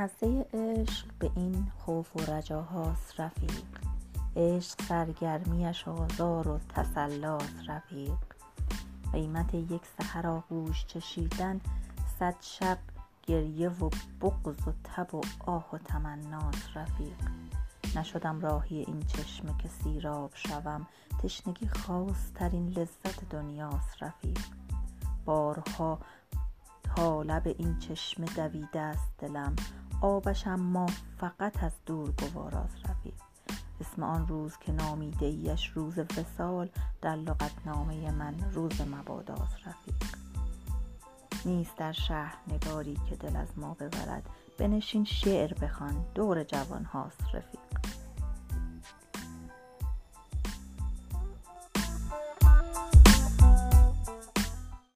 مزه عشق به این خوف و رجاهاست رفیق. عشق سرگرمیش آزار و تسلاست رفیق. قیمت یک سحر آغوش چشیدن صد شب گریه و بغض و تب و آه و تمناست رفیق. نشدم راهی این چشمه که سیراب شوم. تشنگی خاصترین لذت دنیاست رفیق. بارها لب این چشمه دویده است دلم. آبش اما فقط از دور گواراست رفیق. اسم آن روز که نامیده ایش روز وصال در لغتنامه من روز مباداست رفیق. نیست در شهر نگاری که دل از ما ببرد. بنشین شعر بخوان دور جوان هاست رفیق.